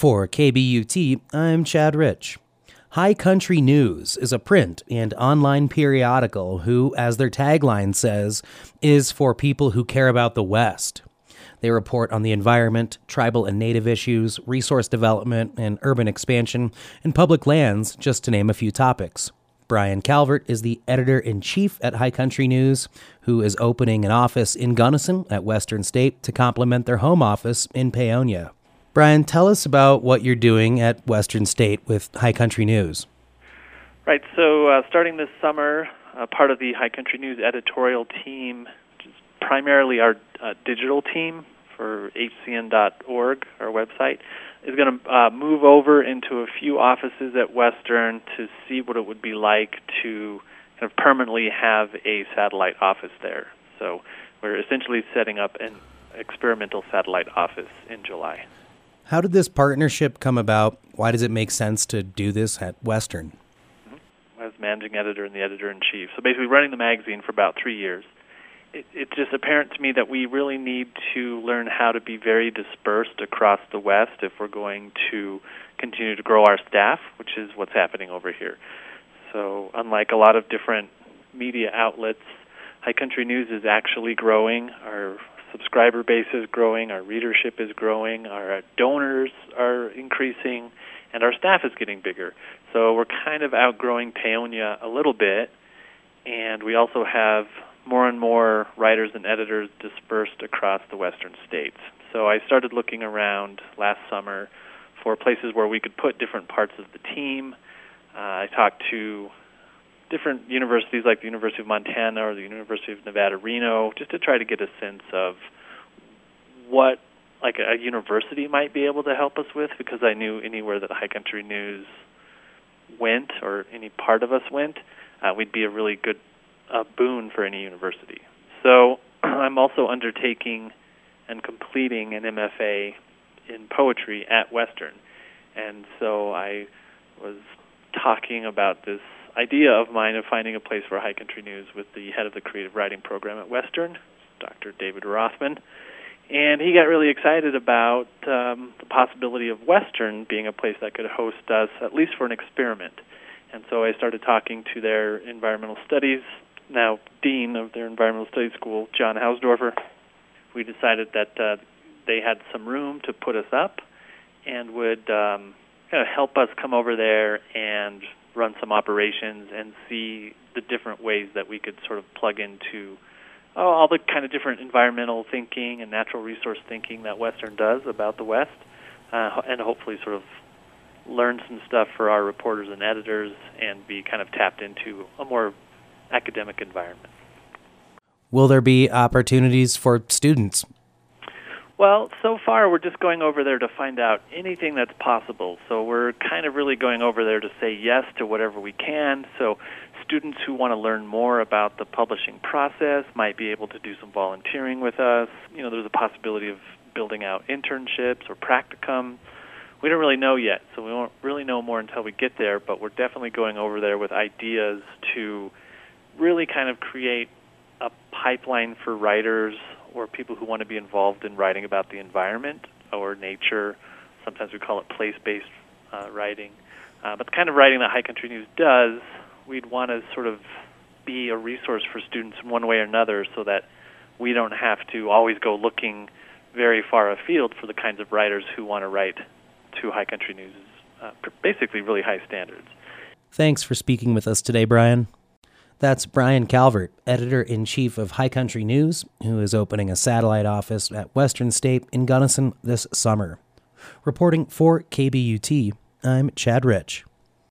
For KBUT, I'm Chad Reich. High Country News is a print and online periodical who, as their tagline says, is for people who care about the West. They report on the environment, tribal and native issues, resource development and urban expansion, and public lands, just to name a few topics. Brian Calvert is the editor in chief at High Country News, who is opening an office in Gunnison at Western State to complement their home office in Paonia. Brian, tell us about what you're doing at Western State with High Country News. Right, so uh, starting this summer, uh, part of the High Country News editorial team, which is primarily our uh, digital team for hcn.org, our website, is going to uh, move over into a few offices at Western to see what it would be like to kind of permanently have a satellite office there. So we're essentially setting up an experimental satellite office in July. How did this partnership come about? Why does it make sense to do this at Western? Mm-hmm. I was managing editor and the editor in chief. So basically, running the magazine for about three years. It, it's just apparent to me that we really need to learn how to be very dispersed across the West if we're going to continue to grow our staff, which is what's happening over here. So, unlike a lot of different media outlets, High Country News is actually growing. Our subscriber base is growing, our readership is growing, our donors are increasing, and our staff is getting bigger. So we're kind of outgrowing Paonia a little bit, and we also have more and more writers and editors dispersed across the western states. So I started looking around last summer for places where we could put different parts of the team. Uh, I talked to different universities like the University of Montana or the University of Nevada, Reno, just to try to get a sense of what like a, university might be able to help us with because I knew anywhere that High Country News went or any part of us went, uh, we'd be a really good uh, boon for any university. So I'm also undertaking and completing an MFA in poetry at Western. And so I was talking about this idea of mine of finding a place for High Country News with the head of the creative writing program at Western, Dr. David Rothman. And he got really excited about um, the possibility of Western being a place that could host us, at least for an experiment. And so I started talking to their environmental studies, now dean of their environmental studies school, John Hausdoerffer. We decided that uh, they had some room to put us up and would um, kind of help us come over there and run some operations and see the different ways that we could sort of plug into oh, all the kind of different environmental thinking and natural resource thinking that Western does about the West, uh, and hopefully sort of learn some stuff for our reporters and editors and be kind of tapped into a more academic environment. Will there be opportunities for students well, so far we're just going over there to find out anything that's possible. So we're kind of really going over there to say yes to whatever we can. So students who want to learn more about the publishing process might be able to do some volunteering with us. You know, there's a possibility of building out internships or practicum. We don't really know yet, so we won't really know more until we get there, but we're definitely going over there with ideas to really kind of create a pipeline for writers or people who want to be involved in writing about the environment or nature. Sometimes we call it place-based uh, writing. Uh, but the kind of writing that High Country News does, we'd want to sort of be a resource for students in one way or another so that we don't have to always go looking very far afield for the kinds of writers who want to write to High Country News, uh, basically really high standards. Thanks for speaking with us today, Brian. That's Brian Calvert, editor in chief of High Country News, who is opening a satellite office at Western State in Gunnison this summer. Reporting for KBUT, I'm Chad Reich.